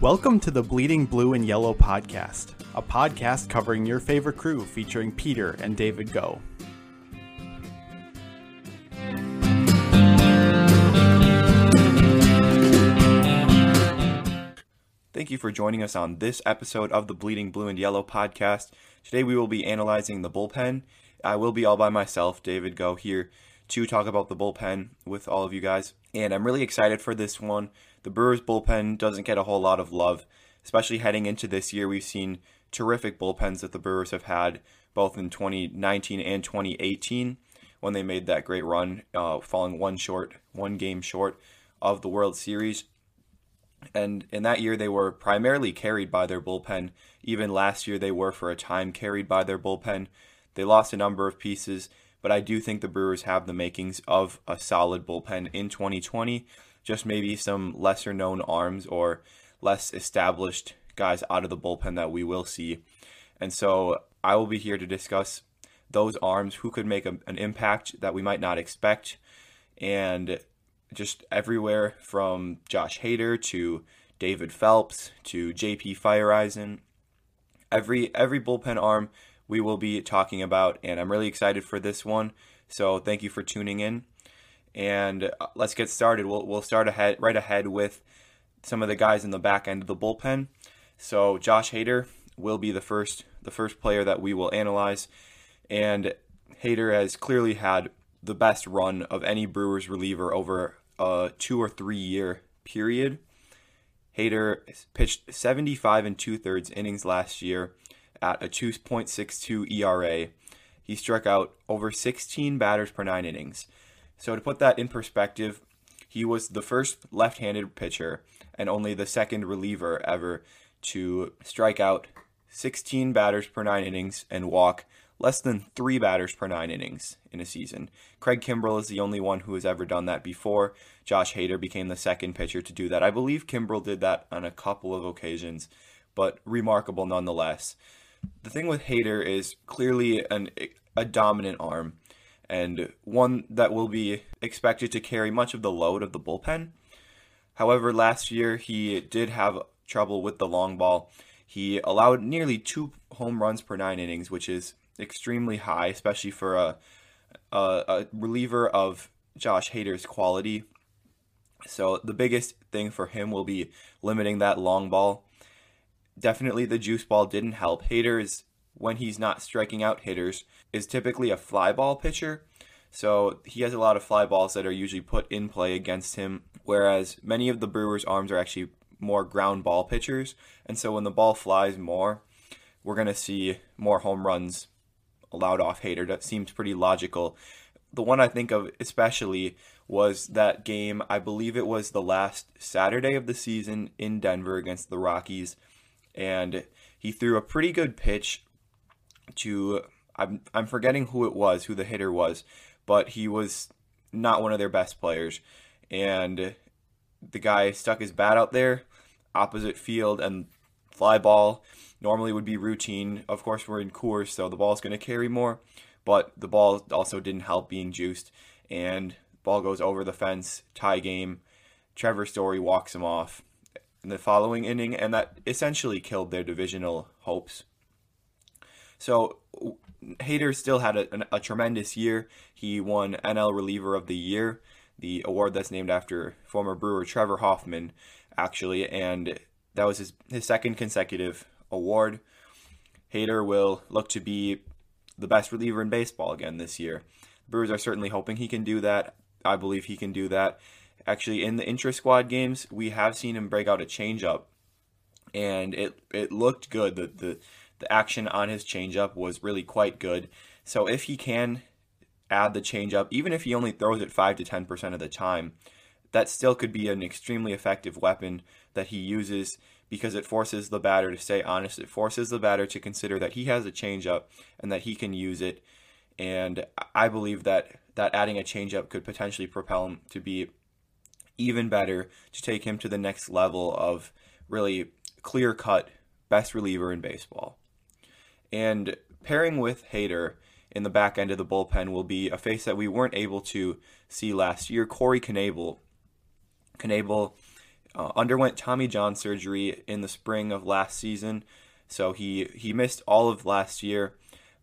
Welcome to the Bleeding Blue and Yellow podcast, a podcast covering your favorite crew featuring Peter and David Go. Thank you for joining us on this episode of the Bleeding Blue and Yellow podcast. Today we will be analyzing the bullpen. I will be all by myself, David Go, here to talk about the bullpen with all of you guys. And I'm really excited for this one. The Brewers bullpen doesn't get a whole lot of love, especially heading into this year. We've seen terrific bullpens that the Brewers have had both in 2019 and 2018 when they made that great run, uh, falling one short, one game short of the World Series. And in that year, they were primarily carried by their bullpen. Even last year, they were for a time carried by their bullpen. They lost a number of pieces, but I do think the Brewers have the makings of a solid bullpen in 2020. Just maybe some lesser known arms or less established guys out of the bullpen that we will see. And so I will be here to discuss those arms, who could make a, an impact that we might not expect, and just everywhere from Josh Hader to David Phelps to JP Feyereisen. Every every bullpen arm we will be talking about, and I'm really excited for this one. So thank you for tuning in, and uh, let's get started. We'll we'll start ahead right ahead with some of the guys in the back end of the bullpen. So Josh Hader will be the first the first player that we will analyze, and Hader has clearly had the best run of any Brewers reliever over a two or three year period. Hader pitched 75 and two thirds innings last year at a 2.62 ERA. He struck out over 16 batters per nine innings. So, to put that in perspective, he was the first left handed pitcher and only the second reliever ever to strike out 16 batters per nine innings and walk less than three batters per nine innings in a season. Craig Kimbrel is the only one who has ever done that before. Josh Hader became the second pitcher to do that. I believe Kimbrel did that on a couple of occasions, but remarkable nonetheless the thing with Hader is clearly an a dominant arm and one that will be expected to carry much of the load of the bullpen. However, last year he did have trouble with the long ball. He allowed nearly two home runs per nine innings, which is extremely high, especially for a, a, a reliever of Josh Hader's quality. So the biggest thing for him will be limiting that long ball definitely the juice ball didn't help. Hader is, when he's not striking out hitters, is typically a fly ball pitcher. So he has a lot of fly balls that are usually put in play against him, whereas many of the Brewers' arms are actually more ground ball pitchers. And so when the ball flies more, we're going to see more home runs allowed off Hader. That seems pretty logical. The one I think of especially was that game, I believe it was the last Saturday of the season in Denver against the Rockies and he threw a pretty good pitch to I'm I'm forgetting who it was, who the hitter was, but he was not one of their best players, and the guy stuck his bat out there, opposite field, and fly ball normally would be routine. Of course, we're in Coors, so the ball's going to carry more, but the ball also didn't help being juiced, and ball goes over the fence, tie game. Trevor Story walks him off, in the following inning, and that essentially killed their divisional hopes. So Hader still had a, a, tremendous year. He won NL Reliever of the Year, the award that's named after former Brewer Trevor Hoffman, actually, and that was his, his second consecutive award. Hader will look to be the best reliever in baseball again this year. Brewers are certainly hoping he can do that. I believe he can do that. Actually, in the intra squad games, we have seen him break out a changeup, and it it looked good. The the the action on his changeup was really quite good. So if he can add the changeup, even if he only throws it five to ten percent of the time, that still could be an extremely effective weapon that he uses because it forces the batter to stay honest. It forces the batter to consider that he has a changeup and that he can use it. And I believe that that adding a changeup could potentially propel him to be even better to take him to the next level of really clear cut best reliever in baseball. And pairing with Hader in the back end of the bullpen will be a face that we weren't able to see last year, Corey Knebel. Knebel uh, underwent Tommy John surgery in the spring of last season, so he he missed all of last year,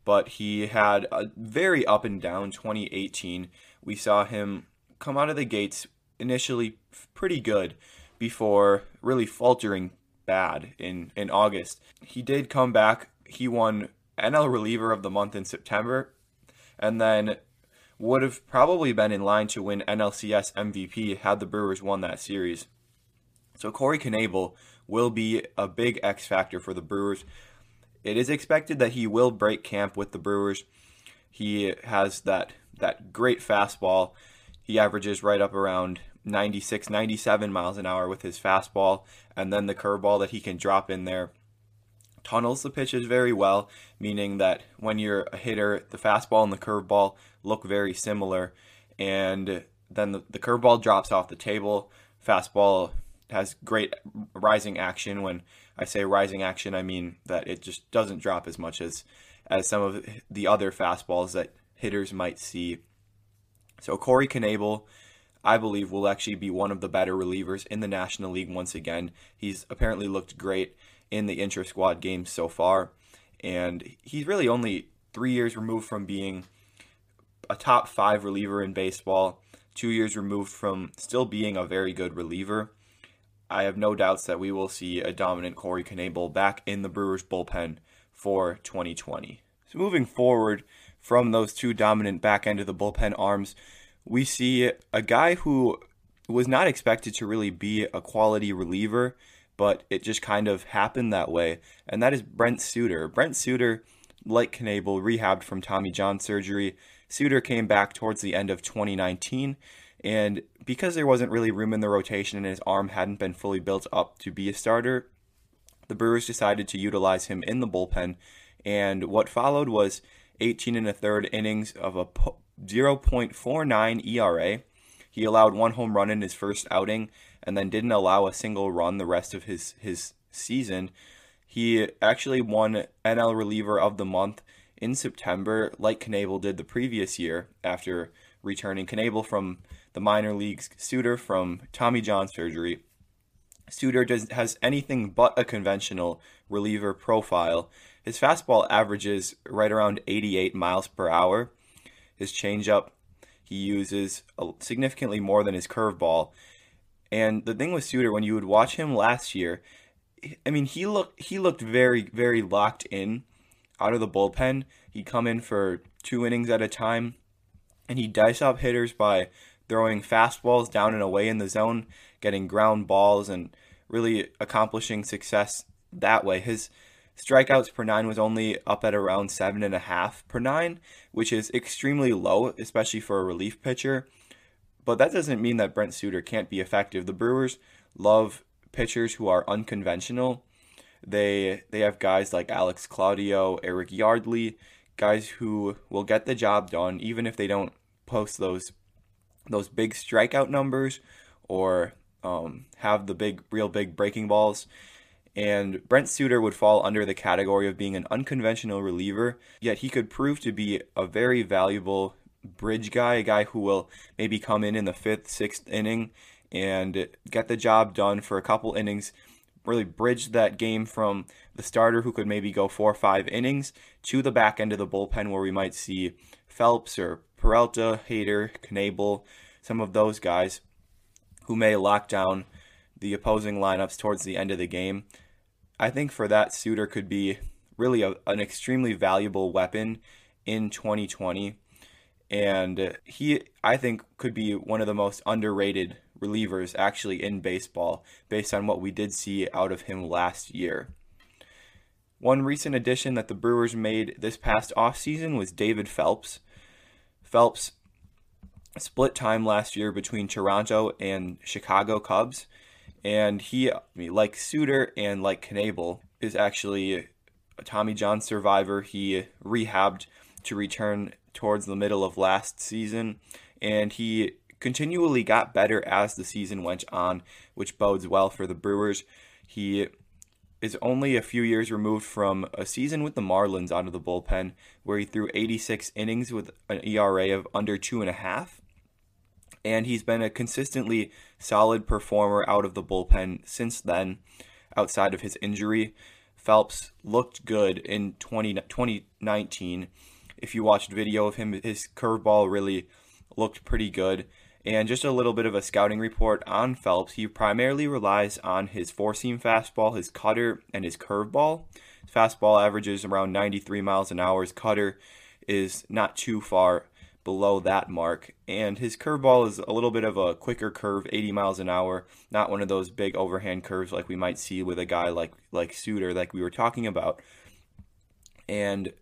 but he had a very up and down 2018. We saw him come out of the gates initially pretty good before really faltering bad in in August. He did come back. He won NL reliever of the month in September and then would have probably been in line to win NLCS MVP had the Brewers won that series. So Corey Knebel will be a big X factor for the Brewers. It is expected that he will break camp with the Brewers. He has that that great fastball. He averages right up around 96, 97 miles an hour with his fastball, and then the curveball that he can drop in there tunnels the pitches very well, meaning that when you're a hitter, the fastball and the curveball look very similar, and then the, the curveball drops off the table. Fastball has great rising action. When I say rising action, I mean that it just doesn't drop as much as as some of the other fastballs that hitters might see. So Corey Knebel, I believe, will actually be one of the better relievers in the National League once again. He's apparently looked great in the intra squad games so far. And he's really only three years removed from being a top five reliever in baseball, two years removed from still being a very good reliever. I have no doubts that we will see a dominant Corey Knebel back in the Brewers bullpen for 2020. So moving forward from those two dominant back end of the bullpen arms, we see a guy who was not expected to really be a quality reliever but it just kind of happened that way, and that is Brent Suter. Brent Suter, like Knebel, rehabbed from Tommy John surgery. Suter came back towards the end of 2019, and because there wasn't really room in the rotation and his arm hadn't been fully built up to be a starter, the Brewers decided to utilize him in the bullpen, and what followed was 18 and a third innings of a 0.49 ERA. He allowed one home run in his first outing and then didn't allow a single run the rest of his his season. He actually won NL reliever of the month in September, like Knebel did the previous year after returning Knebel from the minor leagues, Suter from Tommy John surgery. Suter does, has anything but a conventional reliever profile. His fastball averages right around 88 miles per hour. His changeup he uses significantly more than his curveball, and the thing with Suter, when you would watch him last year, I mean, he looked he looked very very locked in out of the bullpen. He'd come in for two innings at a time, and he'd dice up hitters by throwing fastballs down and away in the zone, getting ground balls, and really accomplishing success that way. His strikeouts per nine was only up at around seven and a half per nine, which is extremely low, especially for a relief pitcher. But that doesn't mean that Brent Suter can't be effective. The Brewers love pitchers who are unconventional. They they have guys like Alex Claudio, Eric Yardley, guys who will get the job done even if they don't post those those big strikeout numbers or um, have the big real big breaking balls. And Brent Suter would fall under the category of being an unconventional reliever, yet he could prove to be a very valuable bridge guy, a guy who will maybe come in in the fifth, sixth inning and get the job done for a couple innings, really bridge that game from the starter who could maybe go four or five innings to the back end of the bullpen where we might see Phelps or Peralta, Hader, Knebel, some of those guys who may lock down the opposing lineups towards the end of the game. I think for that, Suter could be really a, an extremely valuable weapon in 2020 and he I think could be one of the most underrated relievers actually in baseball based on what we did see out of him last year. One recent addition that the Brewers made this past offseason was David Phelps. Phelps split time last year between Toronto and Chicago Cubs, and he, like Suter and like Knebel, is actually a Tommy John survivor. He rehabbed to return towards the middle of last season, and he continually got better as the season went on, which bodes well for the Brewers. He is only a few years removed from a season with the Marlins out of the bullpen, where he threw 86 innings with an ERA of under two and a half. and he's been a consistently solid performer out of the bullpen since then, outside of his injury. Phelps looked good in 20, 2019. If you watched video of him, his curveball really looked pretty good. And just a little bit of a scouting report on Phelps. He primarily relies on his four seam fastball, his cutter, and his curveball. His fastball averages around 93 miles an hour. His cutter is not too far below that mark. And his curveball is a little bit of a quicker curve, 80 miles an hour, not one of those big overhand curves like we might see with a guy like like Suter, like we were talking about. And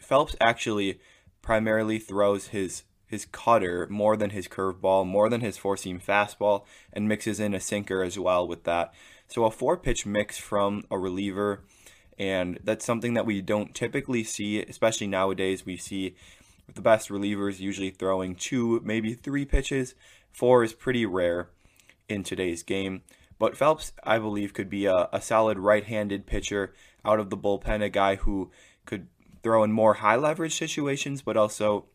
Phelps actually primarily throws his his cutter more than his curveball, more than his four seam fastball, and mixes in a sinker as well with that. So a four pitch mix from a reliever, and that's something that we don't typically see, especially nowadays. We see the best relievers usually throwing two, maybe three pitches. Four is pretty rare in today's game. But Phelps, I believe, could be a, a solid right handed pitcher out of the bullpen, a guy who could throw in more high leverage situations, but also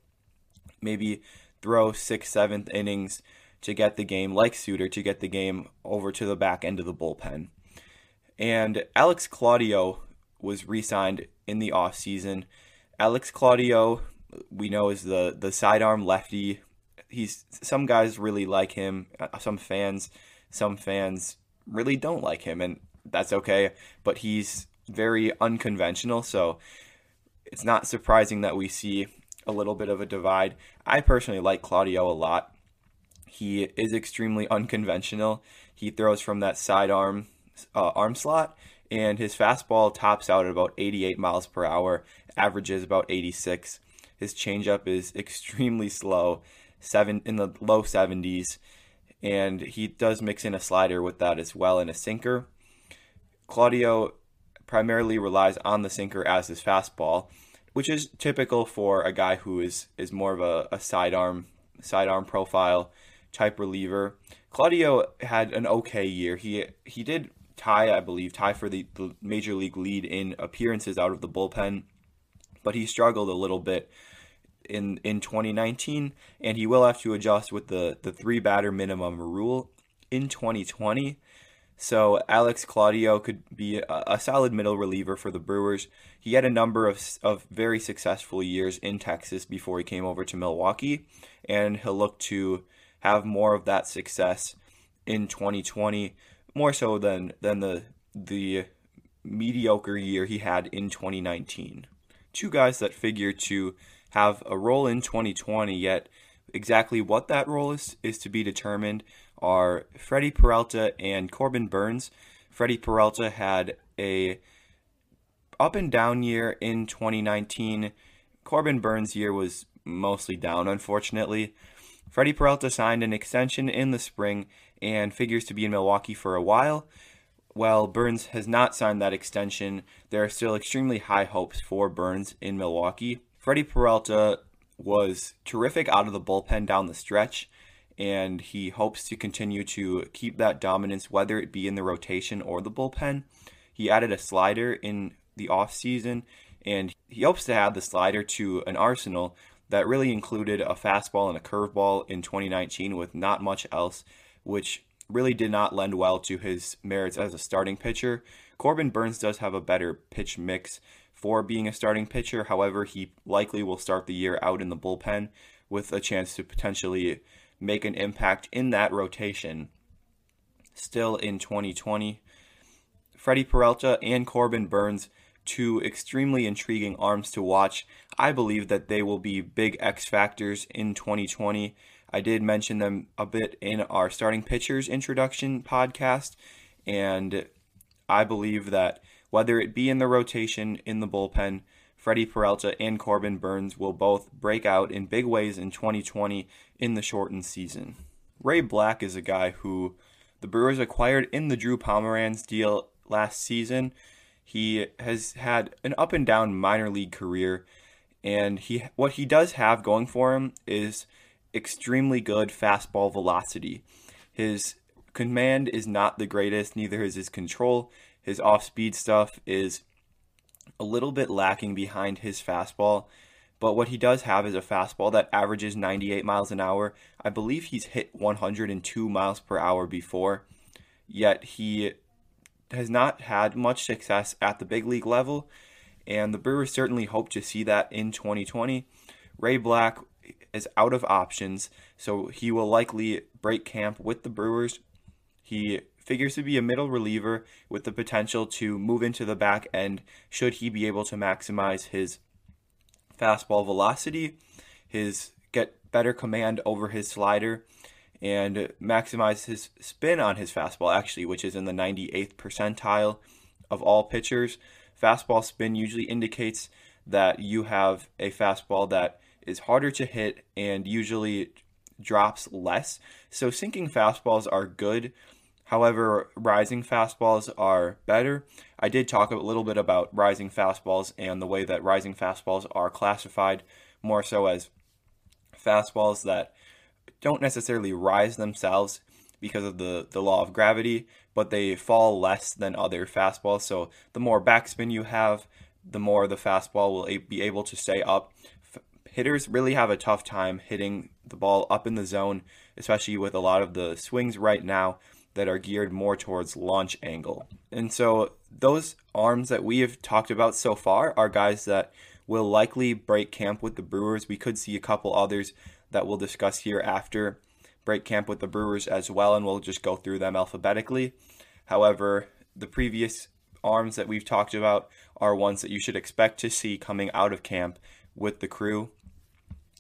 maybe throw sixth, seventh innings to get the game, like Suter, to get the game over to the back end of the bullpen. And Alex Claudio was re signed in the offseason. Alex Claudio, we know, is the, the sidearm lefty. He's some guys really like him. Uh, some fans, some fans really don't like him, and that's okay. But he's very unconventional, so it's not surprising that we see a little bit of a divide. I personally like Claudio a lot. He is extremely unconventional. He throws from that sidearm uh, arm slot, and his fastball tops out at about 88 miles per hour, averages about 86. His changeup is extremely slow, seven in the low 70s, and he does mix in a slider with that as well and a sinker. Claudio primarily relies on the sinker as his fastball which is typical for a guy who is is more of a, a sidearm sidearm profile type reliever. Claudio had an okay year. He he did tie, I believe, tie for the, the major league lead in appearances out of the bullpen, but he struggled a little bit in in 2019, and he will have to adjust with the the three batter minimum rule in 2020. So Alex Claudio could be a, a, solid middle reliever for the Brewers. He had a number of, of very successful years in Texas before he came over to Milwaukee, and he'll look to have more of that success in 2020, more so than than the the mediocre year he had in 2019. Two guys that figure to have a role in 2020, yet exactly what that role is is to be determined are Freddie Peralta and Corbin Burnes. Freddie Peralta had a up and down year in 2019. Corbin Burnes' year was mostly down, unfortunately. Freddie Peralta signed an extension in the spring and figures to be in Milwaukee for a while. While Burnes has not signed that extension, there are still extremely high hopes for Burnes in Milwaukee. Freddie Peralta was terrific out of the bullpen down the stretch and he hopes to continue to keep that dominance, whether it be in the rotation or the bullpen. He added a slider in the offseason, and he hopes to add the slider to an arsenal that really included a fastball and a curveball in 2019 with not much else, which really did not lend well to his merits as a starting pitcher. Corbin Burnes does have a better pitch mix for being a starting pitcher. However, he likely will start the year out in the bullpen with a chance to potentially make an impact in that rotation still in 2020. Freddie Peralta and Corbin Burnes, two extremely intriguing arms to watch. I believe that they will be big X factors in 2020. I did mention them a bit in our starting pitchers introduction podcast, and I believe that whether it be in the rotation, in the bullpen, Freddie Peralta and Corbin Burnes will both break out in big ways in 2020 in the shortened season. Ray Black is a guy who the Brewers acquired in the Drew Pomeranz deal last season. He has had an up and down minor league career, and he what he does have going for him is extremely good fastball velocity. His command is not the greatest, neither is his control. His off speed stuff is a little bit lacking behind his fastball, But what he does have is a fastball that averages 98 miles an hour. I believe he's hit 102 miles per hour before, yet he has not had much success at the big league level, and the Brewers certainly hope to see that in 2020. Ray Black is out of options, so he will likely break camp with the Brewers. He figures to be a middle reliever with the potential to move into the back end should he be able to maximize his fastball velocity, his get better command over his slider, and maximize his spin on his fastball, actually, which is in the 98th percentile of all pitchers. Fastball spin usually indicates that you have a fastball that is harder to hit and usually drops less. So sinking fastballs are good. However, rising fastballs are better. I did talk a little bit about rising fastballs and the way that rising fastballs are classified more so as fastballs that don't necessarily rise themselves because of the, the law of gravity, but they fall less than other fastballs. So the more backspin you have, the more the fastball will be able to stay up. Hitters really have a tough time hitting the ball up in the zone, especially with a lot of the swings right now that are geared more towards launch angle. And so those arms that we have talked about so far are guys that will likely break camp with the Brewers. We could see a couple others that we'll discuss here after break camp with the Brewers as well, and we'll just go through them alphabetically. However, the previous arms that we've talked about are ones that you should expect to see coming out of camp with the crew,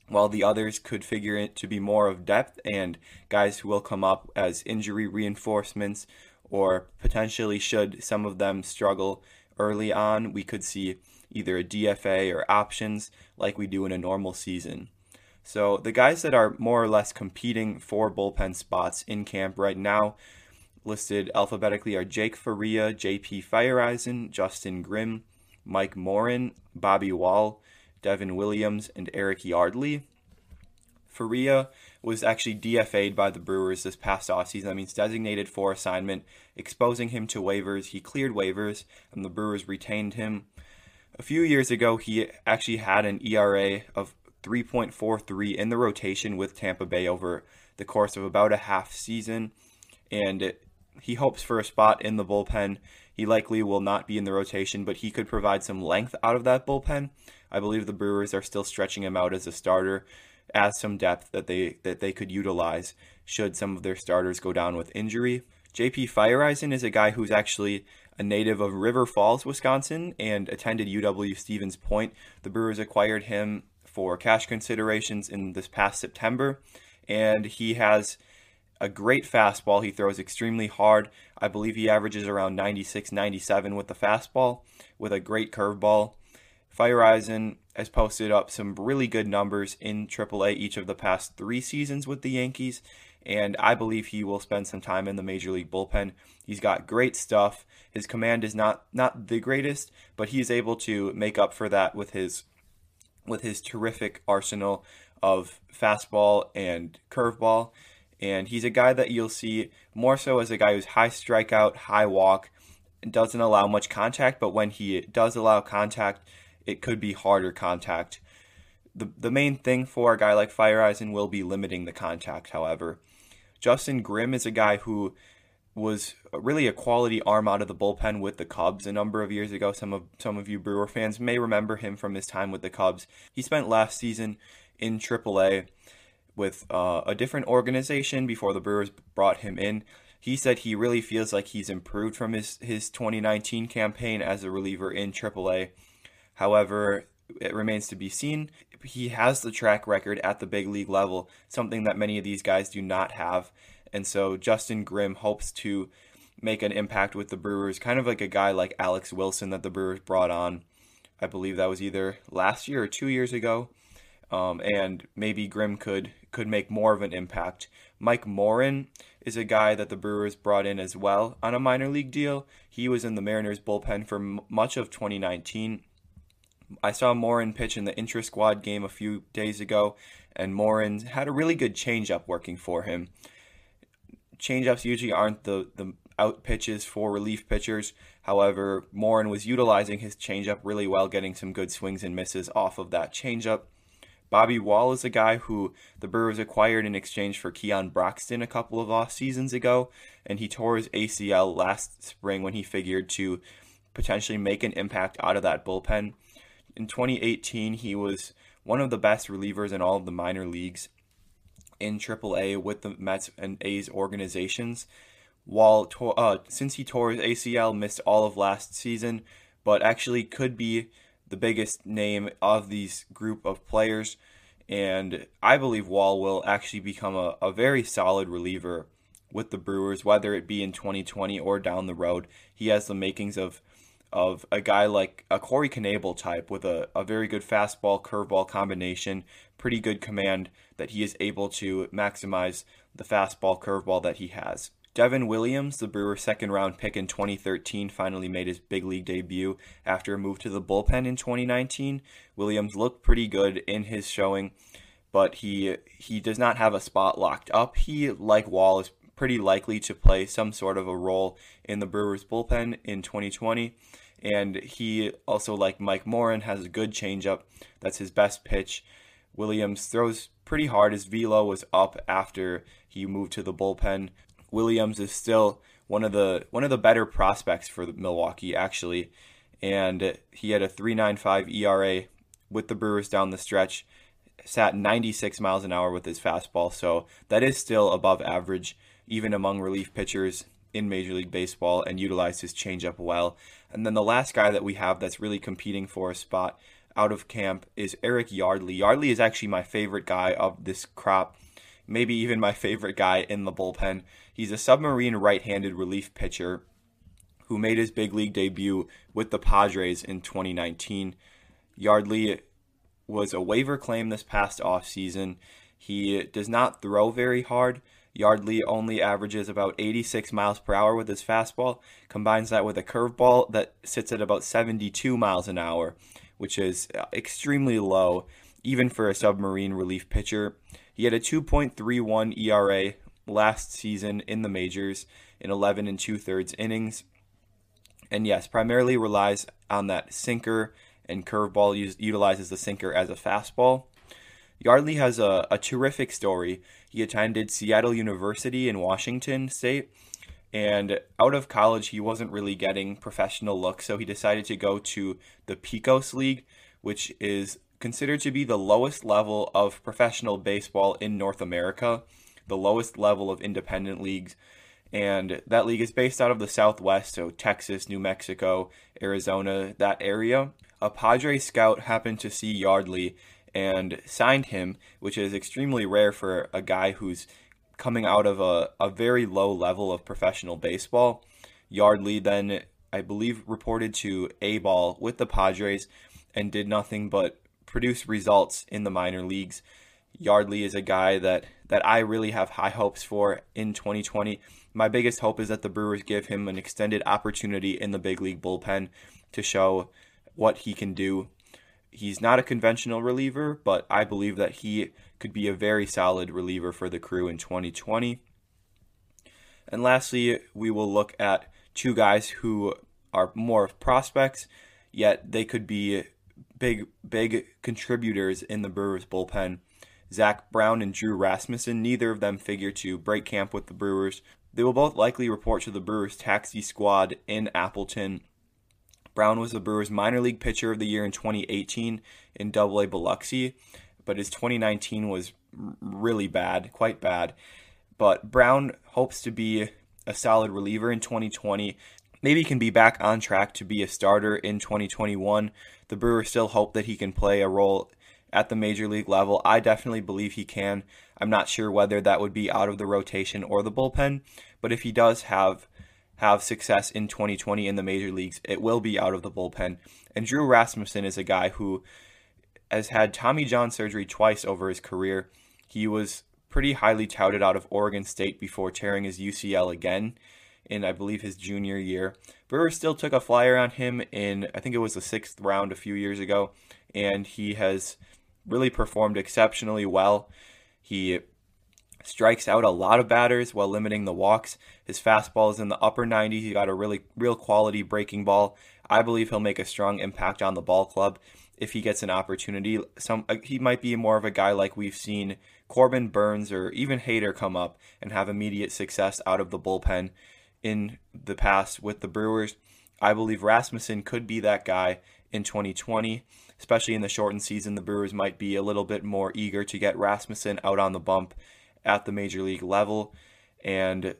while the others could figure it to be more of depth and guys who will come up as injury reinforcements, or potentially, should some of them struggle early on, we could see either a DFA or options like we do in a normal season. So the guys that are more or less competing for bullpen spots in camp right now, listed alphabetically, are Jake Faria, JP Feyereisen, Justin Grimm, Mike Morin, Bobby Wahl, Devin Williams, and Eric Yardley. Faria was actually DFA'd by the Brewers this past offseason. That means designated for assignment, exposing him to waivers. He cleared waivers, and the Brewers retained him. A few years ago, he actually had an ERA of 3.43 in the rotation with Tampa Bay over the course of about a half season, and he hopes for a spot in the bullpen. He likely will not be in the rotation, but he could provide some length out of that bullpen. I believe the Brewers are still stretching him out as a starter, as some depth that they that they could utilize should some of their starters go down with injury. JP Feyereisen is a guy who's actually a native of River Falls, Wisconsin, and attended UW Stevens Point. The Brewers acquired him for cash considerations in this past September, and he has a great fastball. He throws extremely hard. I believe he averages around 96, 97 with the fastball, with a great curveball. Feyereisen has posted up some really good numbers in AAA each of the past three seasons with the Yankees, and I believe he will spend some time in the major league bullpen. He's got great stuff. His command is not not the greatest, but he's able to make up for that with his with his terrific arsenal of fastball and curveball. And he's a guy that you'll see more so as a guy who's high strikeout, high walk, doesn't allow much contact, but when he does allow contact, it could be harder contact. The, the main thing for a guy like Feyereisen will be limiting the contact, however. Justin Grimm is a guy who was really a quality arm out of the bullpen with the Cubs a number of years ago. Some of some of you Brewer fans may remember him from his time with the Cubs. He spent last season in AAA with uh, a different organization before the Brewers brought him in. He said he really feels like he's improved from his, his 2019 campaign as a reliever in AAA. However, it remains to be seen. He has the track record at the big league level, something that many of these guys do not have. And so Justin Grimm hopes to make an impact with the Brewers, kind of like a guy like Alex Wilson that the Brewers brought on. I believe that was either last year or two years ago. Um, and maybe Grimm could could make more of an impact. Mike Morin is a guy that the Brewers brought in as well on a minor league deal. He was in the Mariners bullpen for m- much of 2019. I saw Morin pitch in the intra squad game a few days ago, and Morin had a really good changeup working for him changeups usually aren't the, the out pitches for relief pitchers. However, Morin was utilizing his changeup really well, getting some good swings and misses off of that changeup. Bobby Wahl is a guy who the Brewers acquired in exchange for Keon Broxton a couple of off seasons ago, and he tore his ACL last spring when he figured to potentially make an impact out of that bullpen. In 2018, he was one of the best relievers in all of the minor leagues in AAA with the Mets and A's organizations. While uh, since he tore his ACL, missed all of last season, but actually could be the biggest name of these group of players. And I believe Wahl will actually become a, a very solid reliever with the Brewers, whether it be in 2020 or down the road. He has the makings of of a guy like a Corey Knebel type with a, a very good fastball curveball combination, pretty good command that he is able to maximize the fastball curveball that he has. Devin Williams, the Brewers' second round pick in 2013, finally made his big league debut after a move to the bullpen in 2019. Williams looked pretty good in his showing, but he he does not have a spot locked up. He, like Wahl, is pretty likely to play some sort of a role in the Brewers' bullpen in 2020. And he also, like Mike Morin, has a good changeup. That's his best pitch. Williams throws pretty hard. His velo was up after he moved to the bullpen. Williams is still one of the one of the better prospects for Milwaukee actually, and he had a 3.95 ERA with the Brewers down the stretch. Sat 96 miles an hour with his fastball, so that is still above average even among relief pitchers in Major League Baseball and utilized his changeup well. And then the last guy that we have that's really competing for a spot out of camp is Eric Yardley. Yardley is actually my favorite guy of this crop, maybe even my favorite guy in the bullpen. He's a submarine right handed relief pitcher who made his big league debut with the Padres in 2019. Yardley was a waiver claim this past offseason. He does not throw very hard. Yardley only averages about 86 miles per hour with his fastball, combines that with a curveball that sits at about 72 miles an hour, which is uh, extremely low, even for a submarine relief pitcher. He had a 2.31 ERA last season in the majors in 11 and two thirds innings. And yes, primarily relies on that sinker and curveball, utilizes the sinker as a fastball. Yardley has a, a terrific story. He attended Seattle University in Washington State, and out of college, he wasn't really getting professional looks, so he decided to go to the Pecos League, which is considered to be the lowest level of professional baseball in North America the lowest level of independent leagues. And that league is based out of the Southwest, so Texas, New Mexico, Arizona, that area. A Padre scout happened to see Yardley and signed him, which is extremely rare for a guy who's coming out of a, a very low level of professional baseball. Yardley then, I believe, reported to A ball with the Padres and did nothing but produce results in the minor leagues. Yardley is a guy that that I really have high hopes for in 2020. My biggest hope is that the Brewers give him an extended opportunity in the big league bullpen to show what he can do. He's not a conventional reliever, but I believe that he could be a very solid reliever for the crew in 2020. And lastly, we will look at two guys who are more of prospects, yet they could be big big contributors in the Brewers bullpen. Zach Brown and Drew Rasmussen, neither of them figure to break camp with the Brewers. They will both likely report to the Brewers taxi squad in Appleton. Brown was the Brewers minor league pitcher of the year in 2018 in Double A Biloxi, but his 2019 was really bad, quite bad. But Brown hopes to be a solid reliever in 2020. Maybe he can be back on track to be a starter in 2021. The Brewers still hope that he can play a role at the major league level. I definitely believe he can. I'm not sure whether that would be out of the rotation or the bullpen, but if he does have have success in 2020 in the major leagues, it will be out of the bullpen. And Drew Rasmussen is a guy who has had Tommy John surgery twice over his career. He was pretty highly touted out of Oregon State before tearing his UCL again in I believe his junior year. Brewers still took a flyer on him in I think it was the sixth round a few years ago, and he has really performed exceptionally well. He strikes out a lot of batters while limiting the walks. His fastball is in the upper 90s. He got a really real quality breaking ball. I believe he'll make a strong impact on the ball club if he gets an opportunity. Some uh, he might be more of a guy like we've seen Corbin Burnes or even Hader come up and have immediate success out of the bullpen in the past with the Brewers. I believe Rasmussen could be that guy in 2020, especially in the shortened season. The Brewers might be a little bit more eager to get Rasmussen out on the bump at the major league level, and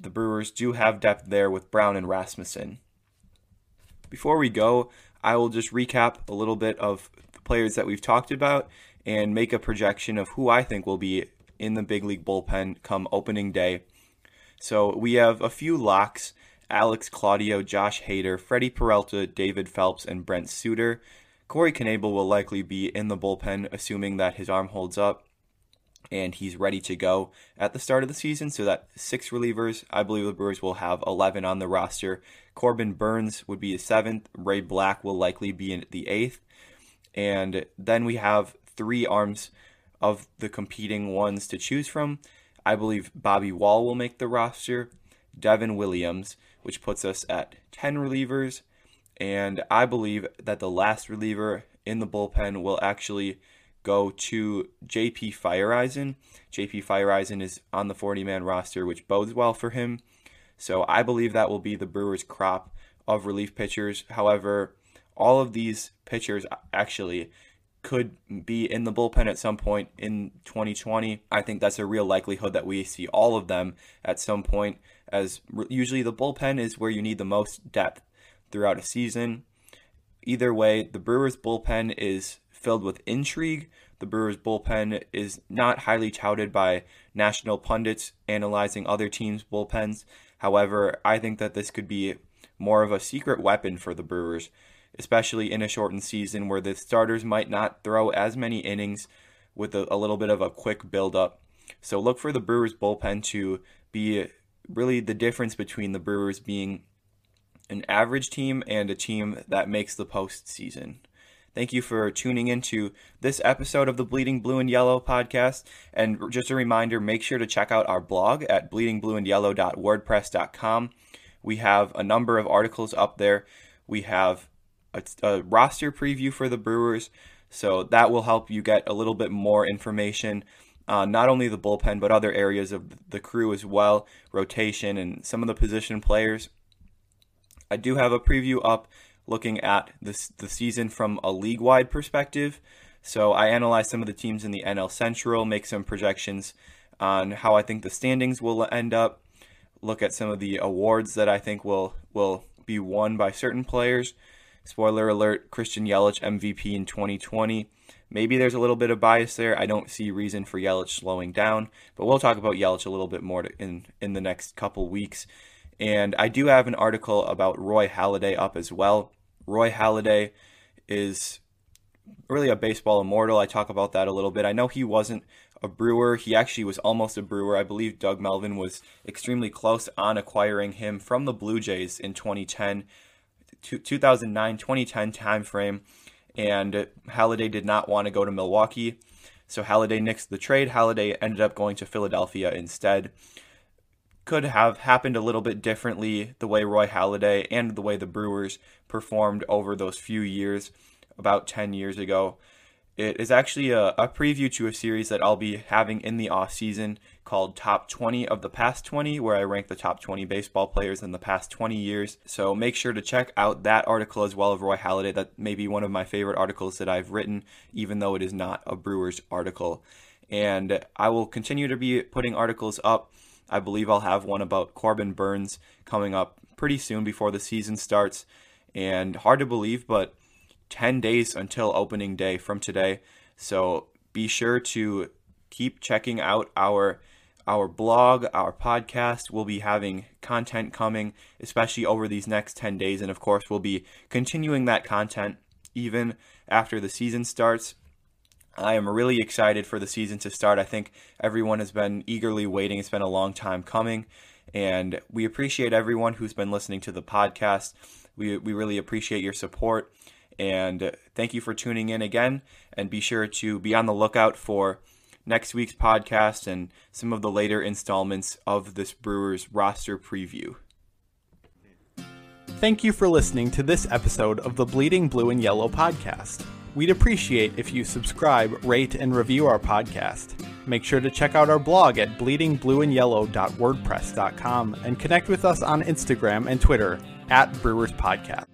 the Brewers do have depth there with Brown and Rasmussen. Before we go, I will just recap a little bit of the players that we've talked about and make a projection of who I think will be in the big league bullpen come opening day. So we have a few locks Alex Claudio, Josh Hader, Freddie Peralta, David Phelps, and Brent Suter. Corey Knebel will likely be in the bullpen, assuming that his arm holds up and he's ready to go at the start of the season. So that six relievers, I believe the Brewers will have 11 on the roster. Corbin Burnes would be the seventh. Ray Black will likely be in the eighth. And then we have three arms of the competing ones to choose from. I believe Bobby Wahl will make the roster. Devin Williams, which puts us at 10 relievers. And I believe that the last reliever in the bullpen will actually go to JP Feyereisen. JP Feyereisen is on the 40 man roster, which bodes well for him. So I believe that will be the Brewers' crop of relief pitchers. However, all of these pitchers actually could be in the bullpen at some point in 2020. I think that's a real likelihood that we see all of them at some point, as usually the bullpen is where you need the most depth throughout a season. Either way, the Brewers' bullpen is filled with intrigue. The Brewers bullpen is not highly touted by national pundits analyzing other teams' bullpens. However, I think that this could be more of a secret weapon for the Brewers, especially in a shortened season where the starters might not throw as many innings with a, a little bit of a quick build-up. So look for the Brewers bullpen to be really the difference between the Brewers being an average team and a team that makes the postseason. Thank you for tuning into this episode of the Bleeding Blue and Yellow podcast. And just a reminder make sure to check out our blog at bleedingblueandyellow.wordpress.com. We have a number of articles up there. We have a, a roster preview for the Brewers, so that will help you get a little bit more information on not only the bullpen, but other areas of the crew as well, rotation, and some of the position players. I do have a preview up looking at this the season from a league wide perspective. So I analyze some of the teams in the NL Central, make some projections on how I think the standings will end up, look at some of the awards that I think will will be won by certain players. Spoiler alert, Christian Yelich MVP in 2020. Maybe there's a little bit of bias there. I don't see reason for Yelich slowing down, but we'll talk about Yelich a little bit more in in the next couple weeks. And I do have an article about Roy Halladay up as well. Roy Halladay is really a baseball immortal. I talk about that a little bit. I know he wasn't a brewer. He actually was almost a brewer. I believe Doug Melvin was extremely close on acquiring him from the Blue Jays in 2010, 2009, 2010 timeframe. And Halladay did not want to go to Milwaukee. So Halladay nixed the trade. Halladay ended up going to Philadelphia instead could have happened a little bit differently the way Roy Halladay and the way the Brewers performed over those few years, about 10 years ago. It is actually a, a preview to a series that I'll be having in the off season called Top 20 of the Past 20, where I rank the top 20 baseball players in the past 20 years. So make sure to check out that article as well of Roy Halladay. That may be one of my favorite articles that I've written, even though it is not a Brewers article. And I will continue to be putting articles up I believe I'll have one about Corbin Burnes coming up pretty soon before the season starts. And hard to believe, but 10 days until opening day from today. So be sure to keep checking out our our blog, our podcast. We'll be having content coming, especially over these next 10 days. And of course, we'll be continuing that content even after the season starts. I am really excited for the season to start. I think everyone has been eagerly waiting. It's been a long time coming. And we appreciate everyone who's been listening to the podcast. We, we really appreciate your support. And thank you for tuning in again. And be sure to be on the lookout for next week's podcast and some of the later installments of this Brewers roster preview. Thank you for listening to this episode of the Bleeding Blue and Yellow podcast. We'd appreciate if you subscribe, rate, and review our podcast. Make sure to check out our blog at bleedingblueandyellow.wordpress.com and connect with us on Instagram and Twitter at Brewers Podcast.